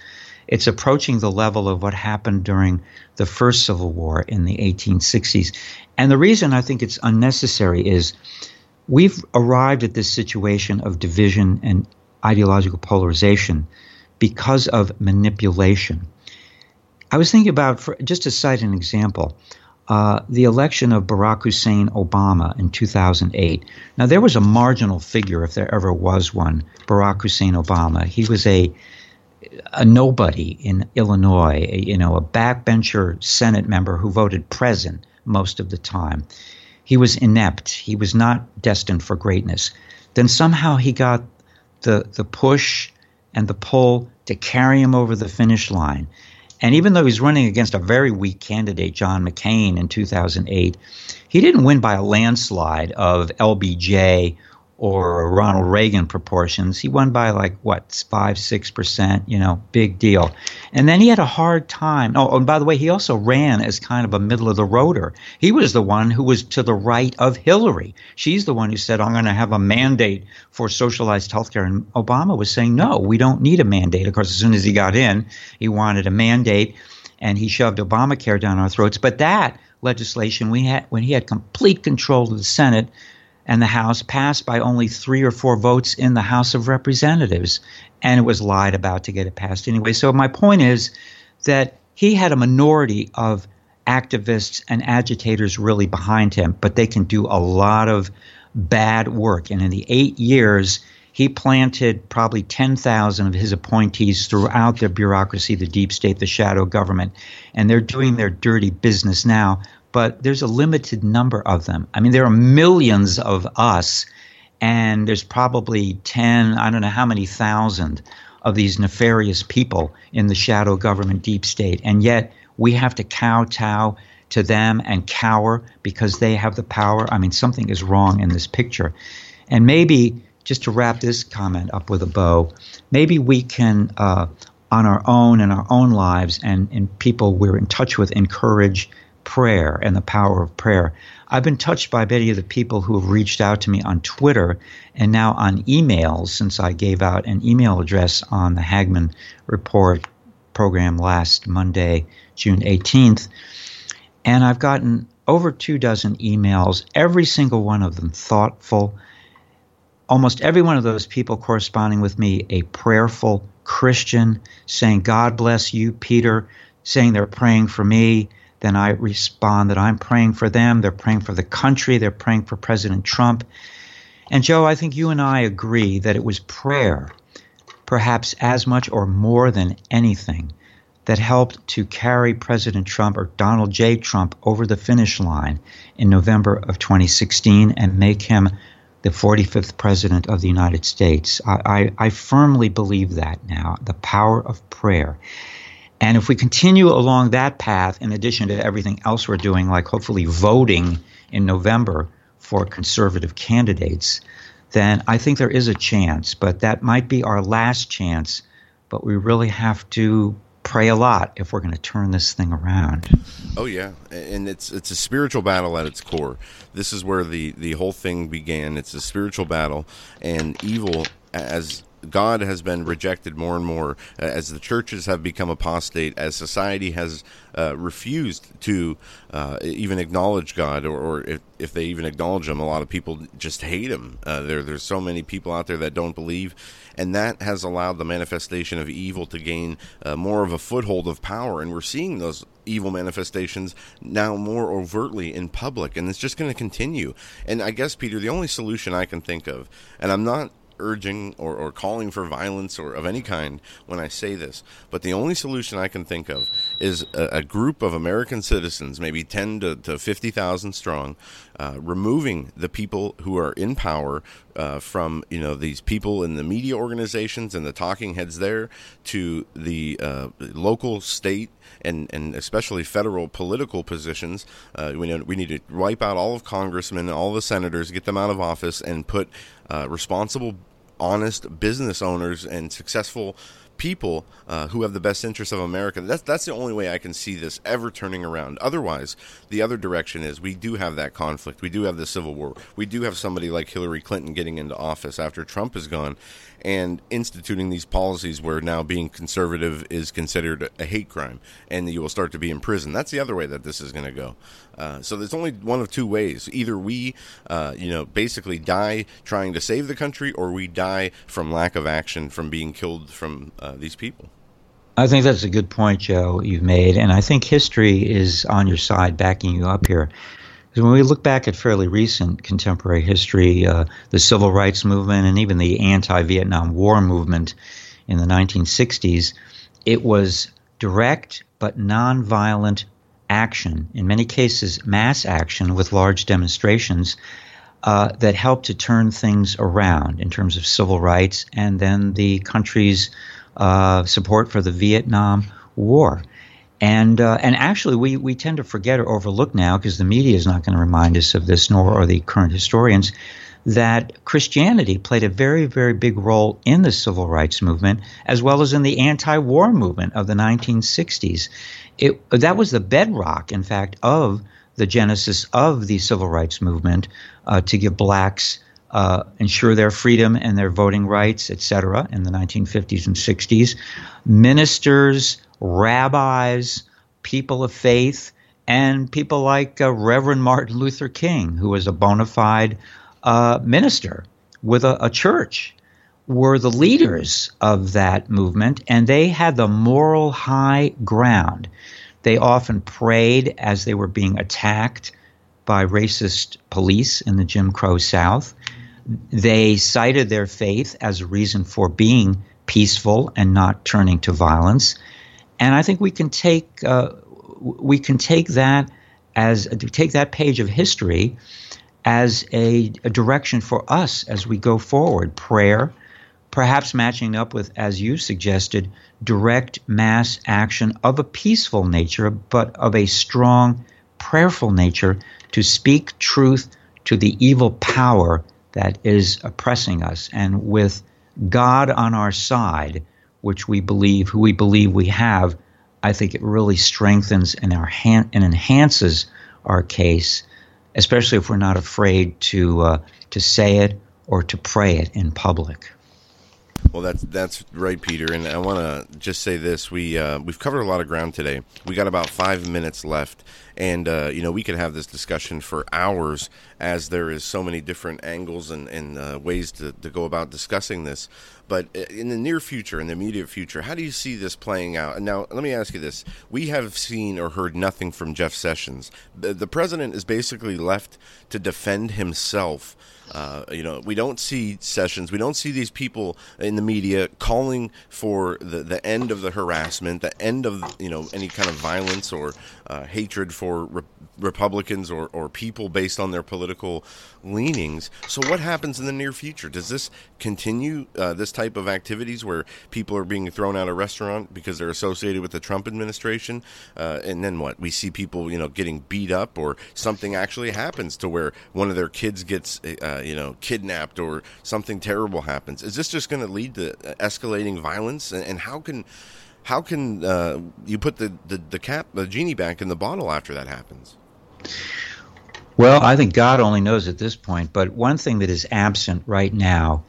[SPEAKER 6] it's approaching the level of what happened during the first Civil War in the 1860s. And the reason I think it's unnecessary is we've arrived at this situation of division and ideological polarization because of manipulation. I was thinking about, for, just to cite an example, uh, the election of Barack Hussein Obama in 2008. Now, there was a marginal figure, if there ever was one, Barack Hussein Obama. He was a a nobody in Illinois, a, you know, a backbencher Senate member who voted present most of the time. He was inept. He was not destined for greatness. Then somehow he got the the push and the pull to carry him over the finish line. And even though he's running against a very weak candidate, John McCain, in 2008, he didn't win by a landslide of LBJ or Ronald Reagan proportions. He won by like what five, six percent. You know, big deal. And then he had a hard time. Oh, and by the way, he also ran as kind of a middle of the roader. He was the one who was to the right of Hillary. She's the one who said, "I'm going to have a mandate for socialized health care," and Obama was saying, "No, we don't need a mandate." Of course, as soon as he got in, he wanted a mandate, and he shoved Obamacare down our throats. But that legislation, we had when he had complete control of the Senate and the House passed by only three or four votes in the House of Representatives. And it was lied about to get it passed anyway. So, my point is that he had a minority of activists and agitators really behind him, but they can do a lot of bad work. And in the eight years, he planted probably 10,000 of his appointees throughout the bureaucracy, the deep state, the shadow government. And they're doing their dirty business now but there's a limited number of them. I mean, there are millions of us, and there's probably 10, I don't know how many thousand of these nefarious people in the shadow government deep state. And yet we have to kowtow to them and cower because they have the power. I mean, something is wrong in this picture. And maybe, just to wrap this comment up with a bow, maybe we can, uh, on our own in our own lives and in people we're in touch with, encourage prayer and the power of prayer. I've been touched by many of the people who have reached out to me on Twitter and now on emails since I gave out an email address on the Hagmann Report program last Monday, June 18th. And I've gotten over two dozen emails, every single one of them thoughtful. Almost every one of those people corresponding with me, a prayerful Christian, saying, God bless you, Peter, saying they're praying for me. Then I respond that I'm praying for them. They're praying for the country. They're praying for President Trump. And Joe, I think you and I agree that it was prayer, perhaps as much or more than anything, that helped to carry President Trump or Donald J. Trump over the finish line in November of 2016 and make him the 45th President of the United States. I, I, I firmly believe that now the power of prayer. And if we continue along that path, in addition to everything else we're doing, like hopefully voting in November for conservative candidates, then I think there is a chance. But that might be our last chance. But we really have to pray a lot if we're going to turn this thing around.
[SPEAKER 5] Oh yeah, and it's it's a spiritual battle at its core. This is where the the whole thing began. It's a spiritual battle, and evil as God has been rejected more and more uh, as the churches have become apostate, as society has uh, refused to uh, even acknowledge God, or, or if, if, they even acknowledge Him, a lot of people just hate Him. Uh, there, there's so many people out there that don't believe, and that has allowed the manifestation of evil to gain uh, more of a foothold of power, and we're seeing those evil manifestations now more overtly in public, and it's just going to continue. And I guess, Peter, the only solution I can think of, and I'm not urging or, or calling for violence or of any kind when I say this, but the only solution I can think of is a, a group of American citizens, maybe 10 to, to 50,000 strong, uh, removing the people who are in power uh, from you know these people in the media organizations and the talking heads there to the uh, local, state, and and especially federal political positions. Uh, we we need to wipe out all of congressmen, all the senators, get them out of office, and put uh, responsible honest business owners and successful people uh, who have the best interests of America. That's that's the only way I can see this ever turning around. Otherwise, the other direction is we do have that conflict. We do have the civil war. We do have somebody like Hillary Clinton getting into office after Trump is gone, and instituting these policies where now being conservative is considered a hate crime and you will start to be in prison. That's the other way that this is going to go. Uh, so there's only one of two ways. Either we, uh, you know, basically die trying to save the country, or we die from lack of action, from being killed from uh, these people.
[SPEAKER 6] I think that's a good point, Joe, you've made. And I think history is on your side, backing you up here. Because when we look back at fairly recent contemporary history, uh, the civil rights movement and even the anti Vietnam War movement in the 1960s, it was direct but nonviolent action, in many cases, mass action with large demonstrations. Uh, that helped to turn things around in terms of civil rights and then the country's uh, support for the Vietnam War. And uh, and actually, we, we tend to forget or overlook now because the media is not going to remind us of this, nor are the current historians, that Christianity played a very very big role in the civil rights movement as well as in the anti-war movement of the 1960s. It that was the bedrock, in fact, of the genesis of the civil rights movement uh, to give blacks uh, ensure their freedom and their voting rights, etc., in the 1950s and 60s. Ministers, rabbis, people of faith, and people like uh, Reverend Martin Luther King, who was a bona fide uh, minister with a, a church, were the leaders of that movement, and they had the moral high ground. They often prayed as they were being attacked by racist police in the Jim Crow South. They cited their faith as a reason for being peaceful and not turning to violence. And I think we can take uh, we can take that as take that page of history as a, a direction for us as we go forward. Prayer, perhaps matching up with, as you suggested, direct mass action of a peaceful nature, but of a strong, prayerful nature to speak truth to the evil power that is oppressing us. And with God on our side, which we believe, who we believe we have, I think it really strengthens and, our and enhances our case, especially if we're not afraid to uh, to say it or to pray it in public.
[SPEAKER 5] Well, that's that's right, Peter. And I want to just say this: we uh, we've covered a lot of ground today. We got about five minutes left, and uh, you know we could have this discussion for hours, as there is so many different angles and, and uh, ways to, to go about discussing this. But uh, in the near future, in the immediate future, how do you see this playing out? And now, let me ask you this: We have seen or heard nothing from Jeff Sessions. The, the president is basically left to defend himself uh, you know, we don't see sessions. We don't see these people in the media calling for the, the end of the harassment, the end of you know any kind of violence or uh, hatred for re- Republicans or, or people based on their political leanings. So, what happens in the near future? Does this continue uh, this type of activities where people are being thrown out of restaurant because they're associated with the Trump administration? Uh, and then what? We see people, you know, getting beat up, or something actually happens to where one of their kids gets, uh, you know, kidnapped, or something terrible happens. Is this just going to lead to escalating violence? And, and how can how can uh, you put the, the, the cap the genie back in the bottle after that happens?
[SPEAKER 6] Well, I think God only knows at this point. But one thing that is absent right now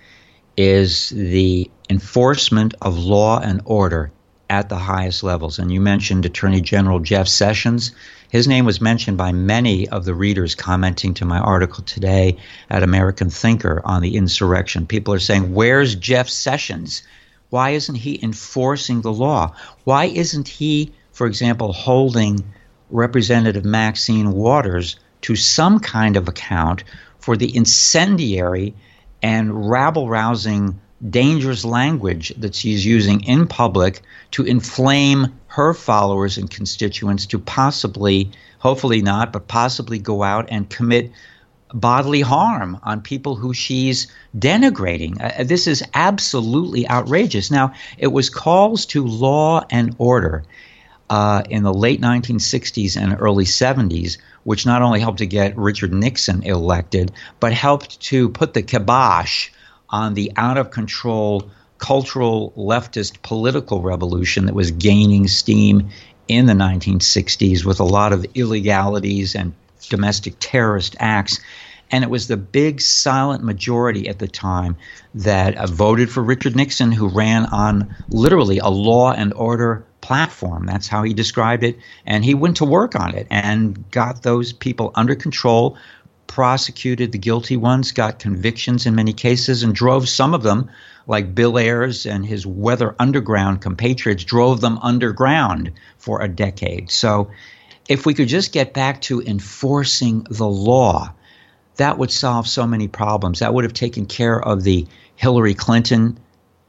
[SPEAKER 6] is the enforcement of law and order at the highest levels. And you mentioned Attorney General Jeff Sessions. His name was mentioned by many of the readers commenting to my article today at American Thinker on the insurrection. People are saying, Where's Jeff Sessions? Why isn't he enforcing the law? Why isn't he, for example, holding Representative Maxine Waters to some kind of account for the incendiary and rabble rousing, dangerous language that she's using in public to inflame her followers and constituents to possibly, hopefully not, but possibly go out and commit bodily harm on people who she's denigrating. Uh, this is absolutely outrageous. Now, it was calls to law and order uh, in the late 1960s and early 70s, which not only helped to get Richard Nixon elected, but helped to put the kibosh on the out of control cultural leftist political revolution that was gaining steam in the 1960s with a lot of illegalities and domestic terrorist acts. And it was the big silent majority at the time that uh, voted for Richard Nixon, who ran on literally a law and order platform. That's how he described it. And he went to work on it and got those people under control, prosecuted the guilty ones, got convictions in many cases, and drove some of them, like Bill Ayers and his Weather Underground compatriots, drove them underground for a decade. So if we could just get back to enforcing the law, that would solve so many problems. That would have taken care of the Hillary Clinton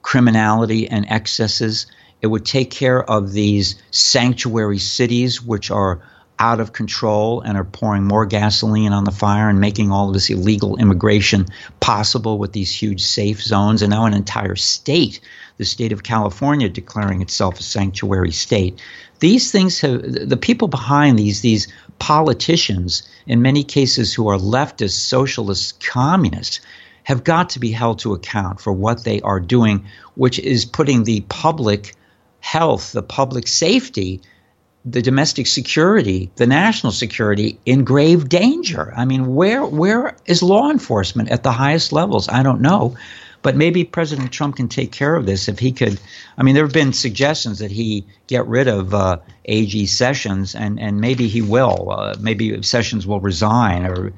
[SPEAKER 6] criminality and excesses. It would take care of these sanctuary cities, which are out of control and are pouring more gasoline on the fire and making all of this illegal immigration possible with these huge safe zones. And now an entire state, the state of California, declaring itself a sanctuary state. These things have the people behind these these politicians, in many cases who are leftist, socialist, communists, have got to be held to account for what they are doing, which is putting the public health, the public safety, the domestic security, the national security in grave danger. I mean, where where is law enforcement at the highest levels? I don't know. But maybe President Trump can take care of this if he could. I mean, there have been suggestions that he get rid of uh, AG Sessions, and, and maybe he will. Uh, maybe Sessions will resign or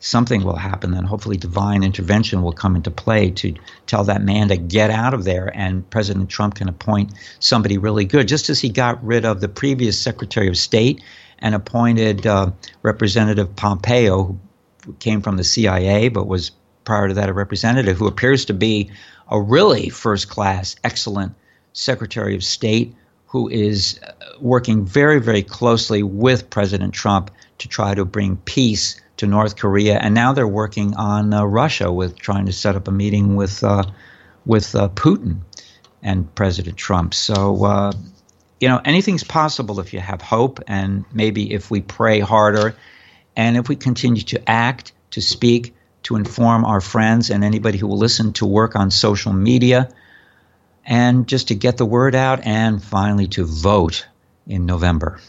[SPEAKER 6] something will happen. Then hopefully divine intervention will come into play to tell that man to get out of there, and President Trump can appoint somebody really good, just as he got rid of the previous Secretary of State and appointed uh, Representative Pompeo, who came from the CIA but was prior to that a representative who appears to be a really first class, excellent Secretary of State who is uh, working very, very closely with President Trump to try to bring peace to North Korea. And now they're working on uh, Russia with trying to set up a meeting with uh, with uh, Putin and President Trump. So. Uh, you know, anything's possible if you have hope, and maybe if we pray harder, and if we continue to act, to speak, to inform our friends and anybody who will listen to work on social media and just to get the word out and finally to vote in November.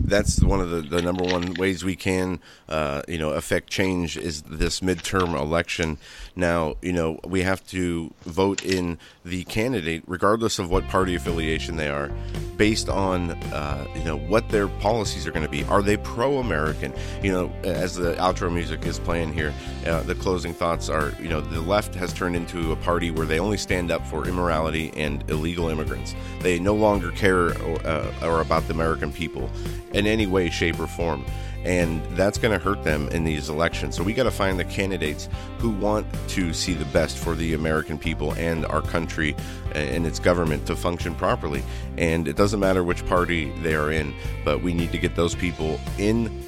[SPEAKER 5] That's one of the, the number one ways we can, uh, you know, affect change is this midterm election. Now, you know, we have to vote in the candidate, regardless of what party affiliation they are, based on, uh, you know, what their policies are going to be. Are they pro-American? You know, as the outro music is playing here, uh, the closing thoughts are, you know, the left has turned into a party where they only stand up for immorality and illegal immigrants. They no longer care or, uh, or about the American people in any way, shape, or form. And that's going to hurt them in these elections. So we got to find the candidates who want to see the best for the American people and our country and its government to function properly. And it doesn't matter which party they are in, but we need to get those people in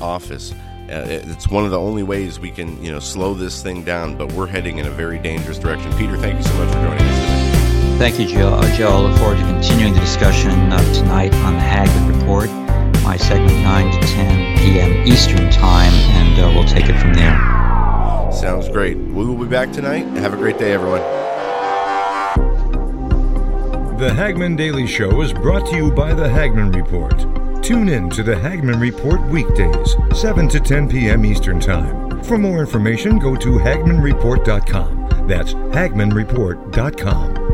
[SPEAKER 5] office. Uh, it's one of the only ways we can, you know, slow this thing down. But we're heading in a very dangerous direction. Peter, thank you so much for joining us today.
[SPEAKER 6] Thank you, Joe. Uh, Joe, I look forward to continuing the discussion uh, tonight on the Hagmann Report. My segment 9 to 10 p.m. Eastern Time, and uh, we'll take it from there.
[SPEAKER 5] Sounds great. We will be back tonight. Have a great day, everyone.
[SPEAKER 4] The Hagmann Daily Show is brought to you by the Hagmann Report. Tune in to the Hagmann Report weekdays, 7 to 10 p.m. Eastern Time. For more information, go to HagmannReport.com. That's
[SPEAKER 7] HagmannReport.com.